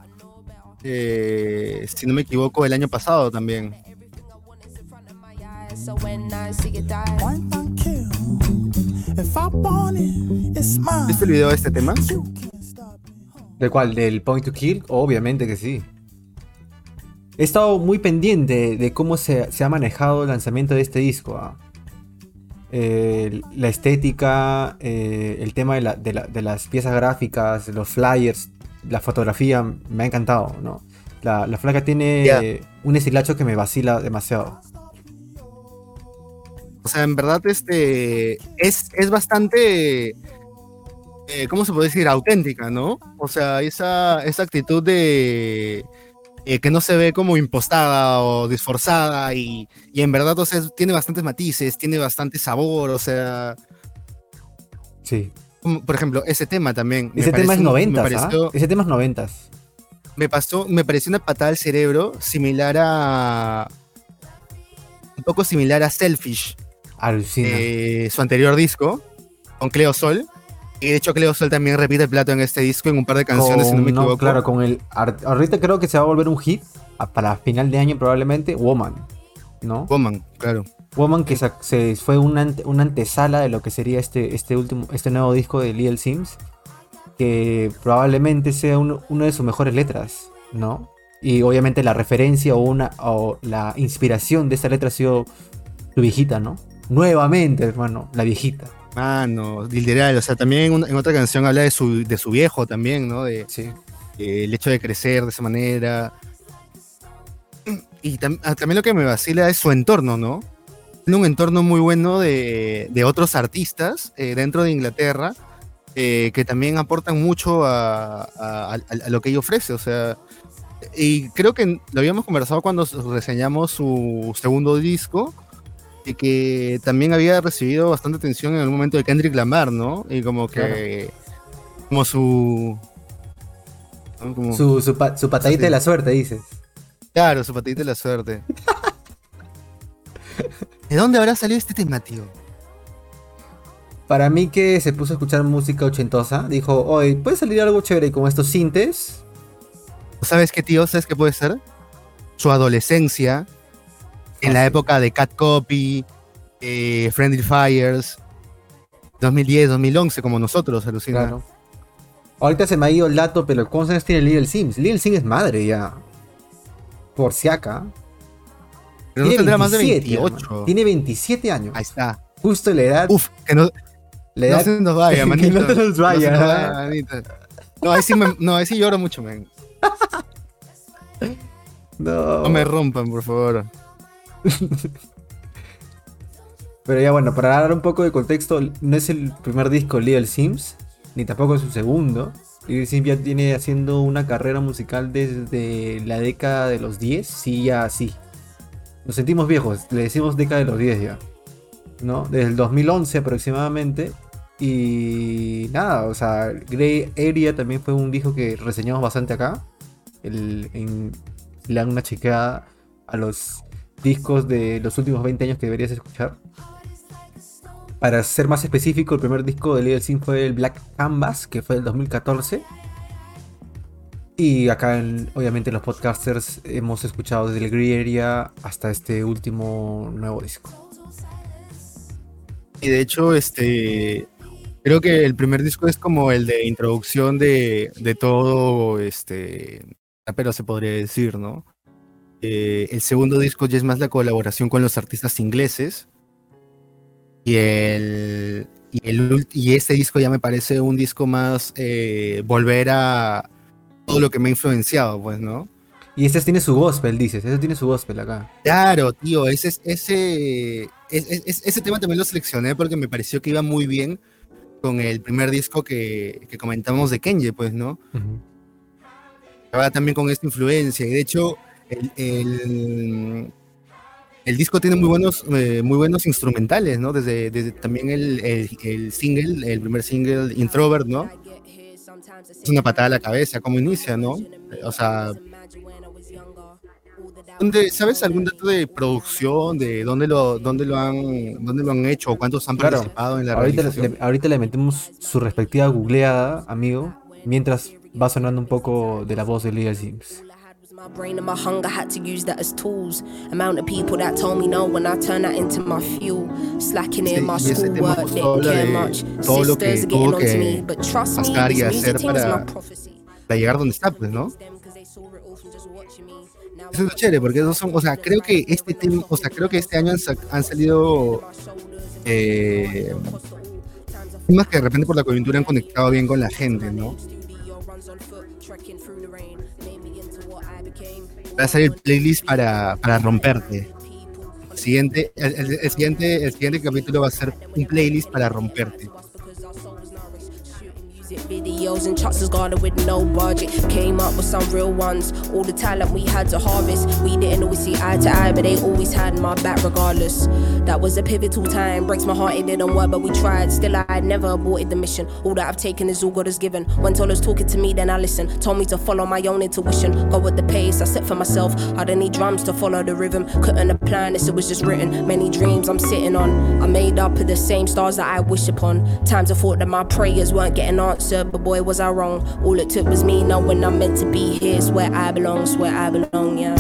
eh, si no me equivoco, el año pasado también. ¿Viste el video de este tema? ¿De cuál? ¿Del Point to Kill? Obviamente que sí. He estado muy pendiente de cómo se, se ha manejado el lanzamiento de este disco. ah. Eh, la estética, eh, el tema de, la- de la- de las piezas gráficas, los flyers, la fotografía, me ha encantado. ¿no? La, la flaca tiene un estilacho que me vacila demasiado. O sea, en verdad, este es, es bastante, eh, ¿cómo se puede decir? Auténtica, ¿no? O sea, esa, esa actitud de eh, que no se ve como impostada o disforzada y, y en verdad, o sea, tiene bastantes matices, tiene bastante sabor, o sea, Sí. como, por ejemplo, ese tema también. Ese tema es 90, Me pareció, Ese tema es 90. me pasó, me pareció una patada al cerebro similar a... Un poco similar a Selfish, Alucina. eh, su anterior disco con Cleo Sol. Y de hecho Cleo Sol también repite el plato en este disco en un par de canciones, si no me Con- equivoco. Claro, con el. Ahorita creo que se va a volver un hit para final de año, probablemente. Woman. ¿No? Woman, claro. Woman que se fue una, ante- una antesala de lo que sería este, este último, este nuevo disco de Lil Sims. Que probablemente sea uno, una de sus mejores letras, ¿no? Y obviamente la referencia o una o la inspiración de esta letra ha sido su viejita, ¿no? Nuevamente, hermano, la viejita. Mano, literal. O sea, también en, otra canción habla de su, de su viejo también, ¿no? De, Sí. eh, el hecho de crecer de esa manera. Y tam- ah, también lo que me vacila es su entorno, ¿no? Tiene un entorno muy bueno de, de otros artistas eh, dentro de Inglaterra eh, que también aportan mucho a, a- a- a lo que ella ofrece. O sea, y creo que lo habíamos conversado cuando reseñamos su segundo disco que también había recibido bastante atención en algún momento de Kendrick Lamar, ¿no? Y como que... Como su... ¿no? Como- Su, su, pa- su patadita de la suerte, dices. Claro, su patita de la suerte. ¿De dónde habrá salido este tema, tío? Para mí que se puso a escuchar música ochentosa, dijo, oye, ¿puede salir algo chévere con estos sintes? ¿Sabes qué, tío? ¿Sabes qué puede ser? Su adolescencia, en la época de Cat Copy, eh, Friendly Fires, 2010, 2011, como nosotros, alucina. Claro. Ahorita se me ha ido el dato, pero ¿cuántos años tiene Little Sims? Little Sims es madre ya. Por si acá. Pero no Tiene tendrá más de 27, 28. hermano. Tiene 27 años. Ahí está. Justo la edad. Uf, que no, la no edad se nos vaya, que manito. no se nos vaya, No, manito. No, ahí sí, me- no, ahí sí lloro mucho, man. No. No me rompan, por favor. Pero ya bueno, para dar un poco de contexto, no es el primer disco Little Sims, ni tampoco es su segundo. Little Sims ya tiene haciendo una carrera musical desde la década de los 10, sí, ya sí. Nos sentimos viejos, le decimos década de los 10 ya. ¿No? Desde el 2011 aproximadamente. Y nada, o sea, Grey Area también fue un disco que reseñamos bastante acá. El, en, le dan una chequeada a los discos de los últimos 20 años que deberías escuchar. Para ser más específico, el primer disco de Little Sims fue el Black Canvas, que fue el 2014. Y acá, en- obviamente, los podcasters hemos escuchado desde el Grey Area hasta este último nuevo disco. Y de hecho, este. Creo que el primer disco es como el de introducción de, de todo, este. Pero se podría decir, ¿no? Eh, el segundo disco ya es más la colaboración con los artistas ingleses. Y el. Y, el, y este disco ya me parece un disco más eh, volver a todo lo que me ha influenciado, pues, ¿no? Y este tiene su gospel, dices. Este tiene su gospel acá. Claro, tío, ese, ese, es- es- ese tema también lo seleccioné porque me pareció que iba muy bien con el primer disco que, que comentamos de Kenji, pues, ¿no? Va también con esta influencia. Y de hecho, el, el, el disco tiene muy buenos, eh, muy buenos instrumentales, ¿no? Desde, desde también el, single, el primer single, Introvert, ¿no? Es una patada a la cabeza, como inicia, ¿no? O sea, ¿dónde, ¿sabes algún dato de producción, de dónde lo, dónde lo, han, dónde lo han hecho o cuántos han Claro. participado en la Ahorita realización? le, ahorita le metemos su respectiva googleada, amigo, mientras va sonando un poco de la voz de Little Sims. My brain and my hunger had to use that as tools. Amount of people that told me no when I turned that into my fuel. Slacking in my schoolwork, didn't care much. Sisters getting on to me, but trust me, this music my prophecy. Para llegar donde está, pues, ¿no? Eso es chévere, porque esos son, o sea, creo que este tema, o sea, creo que este año han salido eh, temas que de repente por la coyuntura han conectado bien con la gente, ¿no? Va a salir playlist para, para romperte. Siguiente, siguiente, el siguiente capítulo va a ser un playlist para romperte. Videos and is guarded with no budget. Came up with some real ones. All the talent we had to harvest. We didn't always see eye to eye, but they always had my back regardless. That was a pivotal time. Breaks my heart, it didn't work, but we tried. Still, I never aborted the mission. All that I've taken is all God has given. When Toller's talking to me, then I listen. Told me to follow my own intuition. Go with the pace I set for myself. I don't need drums to follow the rhythm. Couldn't apply this, it was just written. Many dreams I'm sitting on. I made up of the same stars that I wish upon. Times I thought that my prayers weren't getting answered, but boy, was I wrong. All it took was me knowing I'm meant to be here. It's where I belong, it's where I belong, yeah.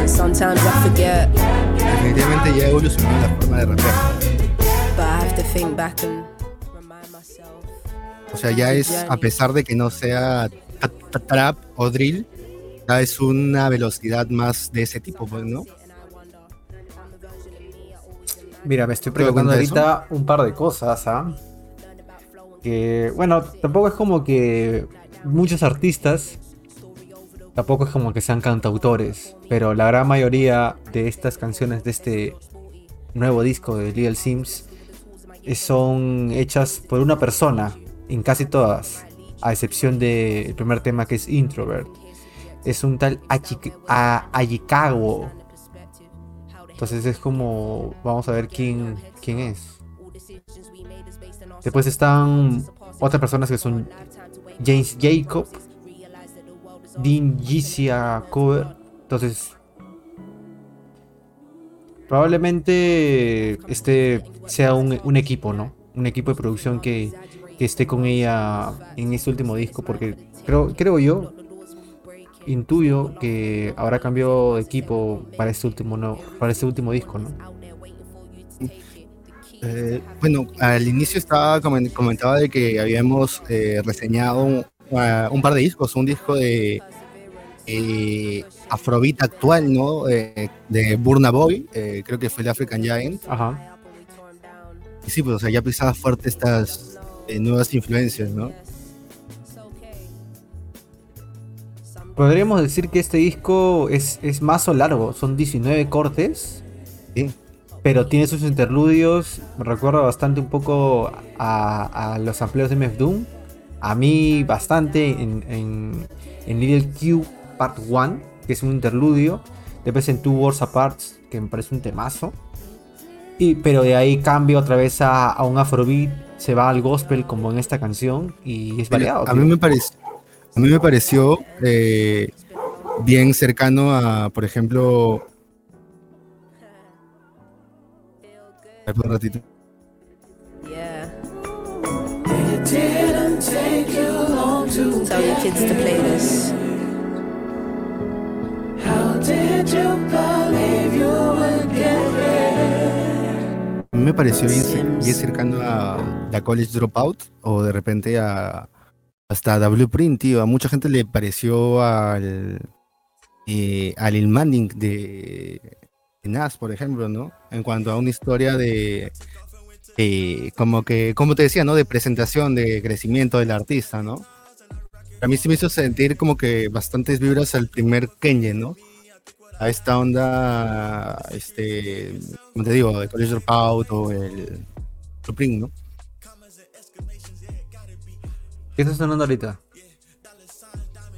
And sometimes I forget, Definitivamente ya evolucionó la forma de rapear. but I have to think back and remind myself. O sea, ya es, a pesar de que no sea trap o drill, ya es una velocidad más de ese tipo, pues, ¿no? Mira, me estoy ¿Te das preguntando ahorita un par de cosas, ¿ah? Bueno, tampoco es como que muchos artistas, tampoco es como que sean cantautores, pero la gran mayoría de estas canciones de este nuevo disco de Little Sims son hechas por una persona, en casi todas, a excepción del primer tema que es Introvert. Es un tal Ayikago. Entonces es como, vamos a ver quién, quién es. Después están otras personas que son James Jacob, Dean Gicia Cover. Entonces, probablemente este sea un, equipo, ¿no? Un equipo de producción que, que esté con ella en este último disco, porque creo, creo yo, intuyo que habrá cambiado de equipo para este último, no, para este último disco, ¿no? Eh, bueno, al inicio estaba comen- comentaba de que habíamos eh, reseñado un, uh, un par de discos, un disco de eh, Afrobeat actual, ¿no? Eh, de Burna Boy, eh, creo que fue el African Giant. Ajá. Y sí, pues, o sea, ya pisaba fuerte estas nuevas influencias, ¿no? Podríamos decir que este disco es, es más o largo, son 19 cortes. Sí. Pero tiene sus interludios, me recuerda bastante un poco a, a los amplios de MF Doom. A mí bastante en, en, en Little Q Part 1, que es un interludio. Después en Two Worlds Apart, que me parece un temazo. Y, pero de ahí cambia otra vez a, a un afrobeat, se va al gospel como en esta canción y es variado. a, mí me pareció, a mí me pareció eh, bien cercano a, por ejemplo... Un ratito. Yeah. Tell your kids to play this. A mí me pareció bien, bien cercano a la College Dropout o de repente a hasta a Blueprint, tío. A mucha gente le pareció al, eh, al Manning de Nas, por ejemplo, ¿no? En cuanto a una historia de, como que, como te decía, ¿no? De presentación, de crecimiento del artista, ¿no? A mí sí me hizo sentir como que bastantes vibras al primer Kenye, ¿no? A esta onda, este, como te digo, de College Dropout o el Blueprint, ¿no? ¿Qué está sonando ahorita?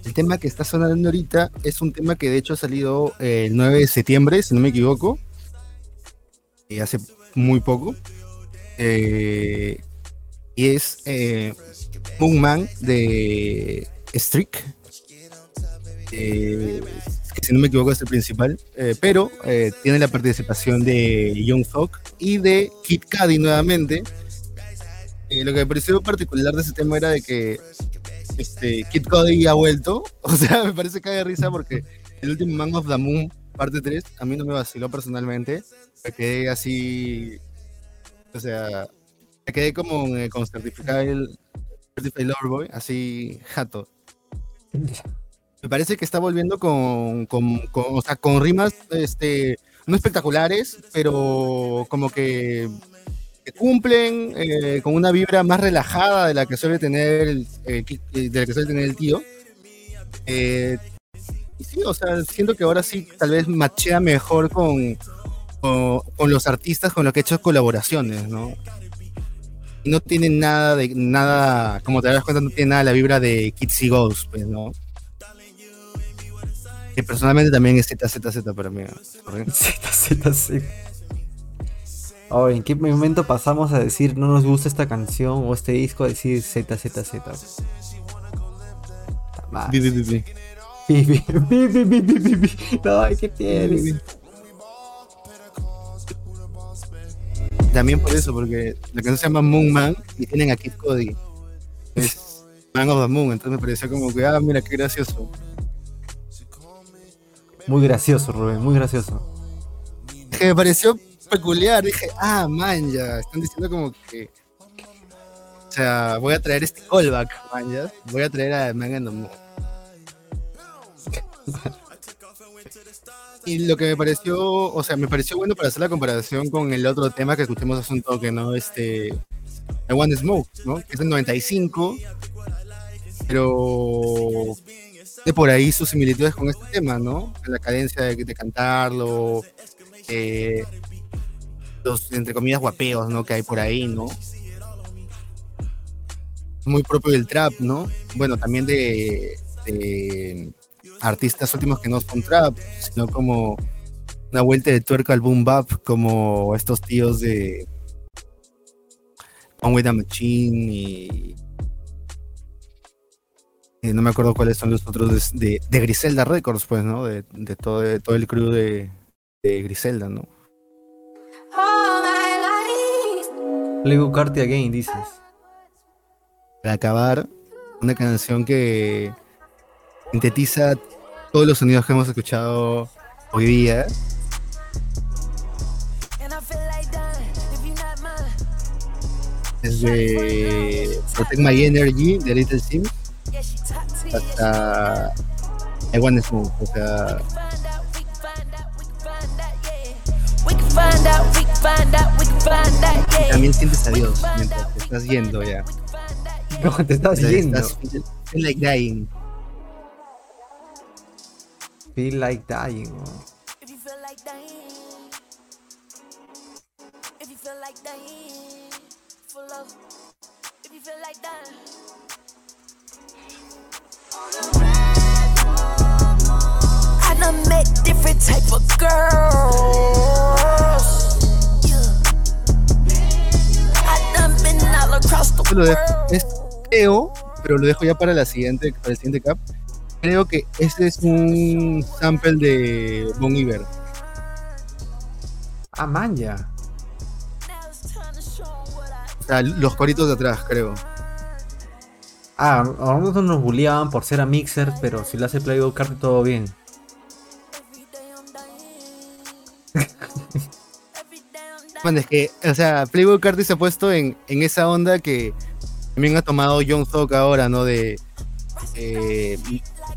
El tema que está sonando ahorita es un tema que de hecho ha salido eh, el 9 de septiembre, si no me equivoco. Y hace muy poco. Eh, y es eh, Moonman de Strick. Eh, que si no me equivoco es el principal. eh, pero eh, tiene la participación de Young Thug y de Kid Cudi nuevamente. Eh, lo que me pareció particular de ese tema era de que este, Kid Cudi ha vuelto. O sea, me parece que de risa porque el último Man of the Moon, parte 3, a mí no me vaciló personalmente. Me quedé así. O sea, me quedé como eh, con Certified, Certified Lover Boy, así jato. Me parece que está volviendo con, con, con- o sea, con rimas este, no espectaculares, pero como que, que cumplen eh, con una vibra más relajada de la que suele tener el, eh, eh, de que suele tener el tío. Y sí, o sea, siento que ahora sí tal vez machea mejor con, con, los artistas con los que he hecho colaboraciones, ¿no? Y no tiene nada de nada, como te das cuenta, no tiene nada la vibra de Kids y Ghost, pues, ¿no? Que personalmente también es ZZZ para mí. ¿correcto? Ahora, ¿en qué momento pasamos a decir no nos gusta esta canción o este disco a decir Z, Z, Z? Puta madre. Bi, bi, bi, bi. Pi. No, ¿qué tienes? También por eso, porque la canción se llama Moon Man y tienen a Kid Cody. Es Man of the Moon, entonces me pareció como que, ah, mira qué gracioso. Muy gracioso, Rubén, muy gracioso. Que me pareció peculiar, dije, ah, man, ya, están diciendo como que. O sea, voy a traer este callback, man, ya. Voy a traer a Man and the Moon. Y lo que me pareció, o sea, me pareció bueno para hacer la comparación con el otro tema que escuchamos hace un toque, ¿no? Este. I Want Smoke, ¿no? Que es del 95. Pero. De por ahí sus similitudes con este tema, ¿no? La cadencia de, de cantarlo. eh, los, entre comillas, guapeos, ¿no? Que hay por ahí, ¿no? Muy propio del trap, ¿no? Bueno, también de, artistas últimos que no son trap, sino como una vuelta de tuerca al boom bap, como estos tíos de One Way the Machine y, no me acuerdo cuáles son los otros de, Griselda Records, pues, ¿no? De, de todo, de todo el crew de, de Griselda, ¿no? Playbook Carti Again, dices. Para acabar, una canción que sintetiza todos los sonidos que hemos escuchado hoy día. desde Protect My Energy de Little Sims hasta I Wanna Smoke, o sea, y también sientes a Dios mientras te estás yendo ya. ¿Cómo te estás O sea, yendo? estás feel like dying. Feel like dying. Lo world. dejo- es, creo, pero lo dejo ya para la siguiente, para el siguiente cap. Creo que este es un sample de Bon Iver. Ah, man, ya. O sea, los coritos de atrás, creo. Ah, a nosotros nos bulleaban por ser a Mixer, pero si lo hace Playboy Card todo bien. Bueno, es que, o sea, Playboy Carti se ha puesto en, en esa onda que también ha tomado John Stock ahora, ¿no? De. eh,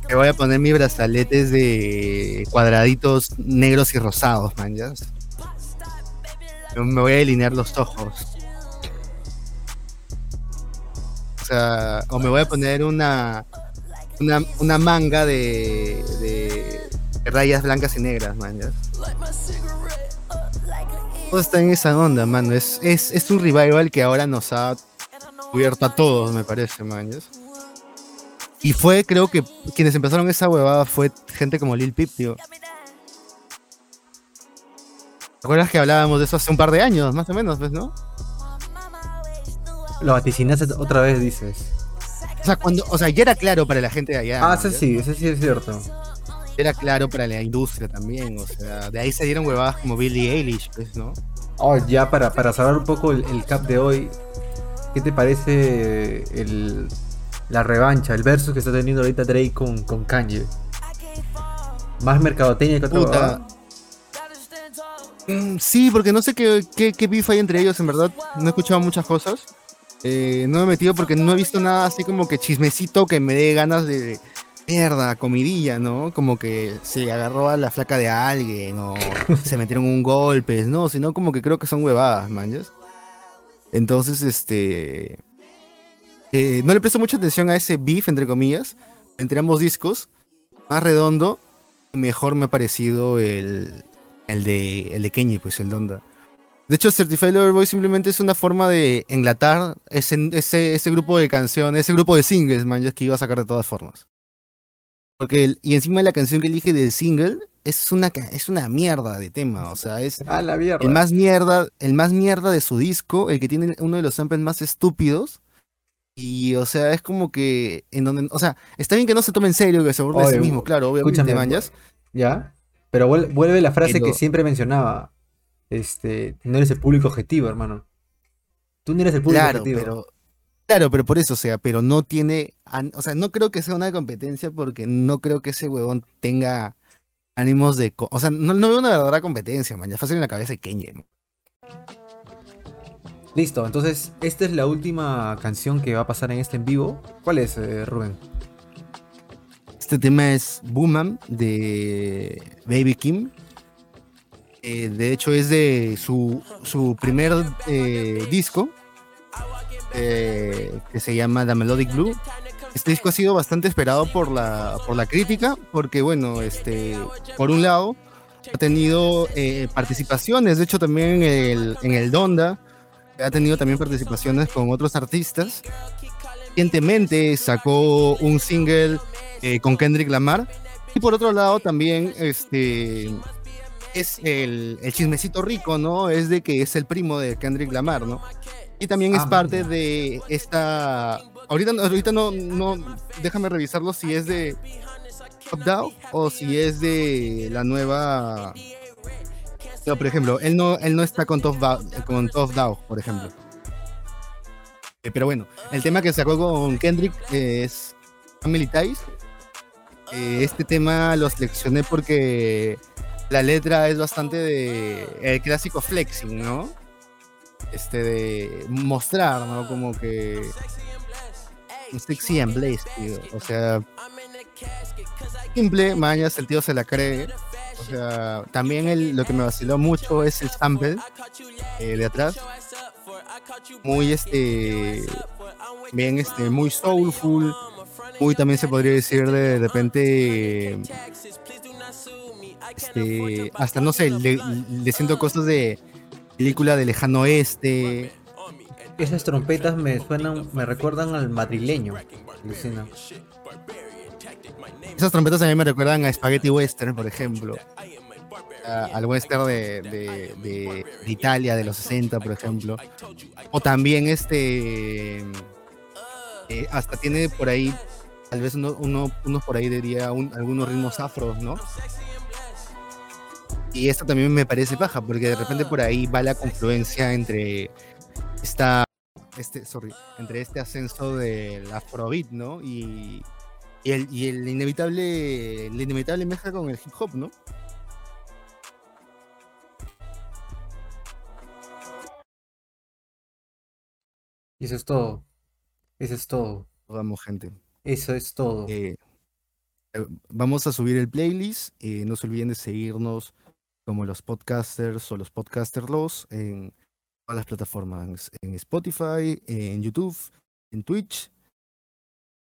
me voy a poner mis brazaletes de cuadraditos negros y rosados, man. Me voy a delinear los ojos. O sea, o me voy a poner una. Una, una manga de, de, rayas blancas y negras, man, Todo está en esa onda, mano. Es, es, es un revival que ahora nos ha cubierto a todos, me parece, man. ¿ya? Y fue, creo que quienes empezaron esa huevada fue gente como Lil Peep, tío. ¿Te acuerdas que hablábamos de eso hace un par de años, más o menos, pues, no? Lo vaticinaste otra vez, dices. O sea, cuando, o sea, ya era claro para la gente de allá. Ah, ¿no? ese Ya sí, ese sí es cierto. Era claro para la industria también, o sea, de ahí se dieron huevadas como Billie Eilish, pues, ¿no? Oh, ya para, para saber un poco el, el cap de hoy, ¿qué te parece el, la revancha, el versus que está teniendo ahorita Drake con, con Kanye? Más mercadoteña que otra. Mm, Sí, porque no sé qué, qué, qué beef hay entre ellos, en verdad. No he escuchado muchas cosas. Eh, no me he metido porque no he visto nada así como que chismecito que me dé ganas de mierda, comidilla, ¿no? Como que se agarró a la flaca de alguien o se metieron un golpe, no, sino como que creo que son huevadas, manjas. Entonces, este. eh, no le presto mucha atención a ese beef, entre comillas, entre ambos discos. Más redondo, mejor me ha parecido el, el de, el de Kenny, pues el Donda. De hecho, Certified Lover Boy simplemente es una forma de enlatar ese, ese, ese grupo de canciones, ese grupo de singles, man, que iba a sacar de todas formas. Porque y encima la canción que elige del single es una, es una mierda de tema, o sea, es Ah, la mierda. el más mierda, el más mierda de su disco, el que tiene uno de los samples más estúpidos. Y, o sea, es como que, en donde, o sea, está bien que no se tome en serio, que se burle de sí mismo, claro, obviamente, manjas. ¿Ya? Pero vuel- vuelve la frase Pero- que siempre mencionaba. Este, no eres el público objetivo, hermano. Tú no eres el público Claro, objetivo. pero claro, pero por eso, o sea, pero no tiene, o sea, no creo que sea una competencia porque no creo que ese huevón tenga ánimos de, o sea, no, no veo una verdadera competencia, man, ya fácil en la cabeza de Kenye, ¿no? Listo, entonces esta es la última canción que va a pasar en este en vivo. ¿Cuál es, eh, Rubén? Este tema es Boomam de Baby Kim. Eh, de hecho, es de su, su primer eh, disco, que se llama The Melodic Blue. Este disco ha sido bastante esperado por la, por la crítica, porque, bueno, este, por un lado, ha tenido eh, participaciones, de hecho, también en el, en el Donda, ha tenido también participaciones con otros artistas. Recientemente sacó un single eh, con Kendrick Lamar. Y por otro lado también este es el, el chismecito rico, ¿no? Es de que es el primo de Kendrick Lamar, ¿no? Y también es Ah, parte mira. de esta... Ahorita, ahorita no, no... Déjame revisarlo si es de Top Down o si es de la nueva... No, por ejemplo, él no, él no está con Top, con Top Down, por ejemplo. Eh, Pero bueno, el tema que sacó con Kendrick es Family. Eh, este tema lo seleccioné porque la letra es bastante de el clásico flexing, ¿no? este de mostrar, ¿no? Como que sexy and blessed, tío. O sea, simple, mañas, el tío se la cree. O sea, también el, lo que me vaciló mucho es el sample eh, de atrás. Muy este, bien este, muy soulful. Muy también se podría decir de, de repente, este, hasta no sé, le, le siento cosas de película de lejano oeste. Esas trompetas me suenan, me recuerdan al madrileño, Lucina. Esas trompetas a mí me recuerdan a Spaghetti Western, por ejemplo. Al western de, de- de- Italia de los 60, por ejemplo. O también este. eh, hasta tiene por ahí, tal vez uno, uno- unos por ahí diría un- algunos ritmos afros, ¿no? Y esto también me parece paja, porque de repente por ahí va la confluencia entre esta. Este, sorry, entre este ascenso del afrobeat, ¿no? Y, y el, y el inevitable, la inevitable mezcla con el hip hop, ¿no? Y eso es todo. Eso es todo. Vamos, gente. Eso es todo. Eh, eh, vamos a subir el playlist. eh, no se olviden de seguirnos como los podcasters o los podcasterlos en todas las plataformas. En Spotify, en YouTube, en Twitch,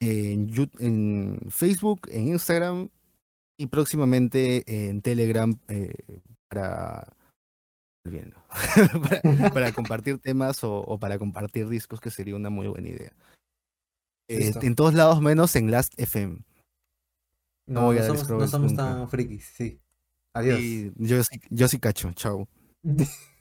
en, Facebook, en Instagram y próximamente en Telegram eh, para, ¿no? para, para compartir temas o, o para compartir discos, que sería una muy buena idea. Eh, en todos lados menos en Last FM. No, voy no a somos, no somos nunca. tan frikis, sí. Adiós. Y yo sí, yo sí cacho, chao.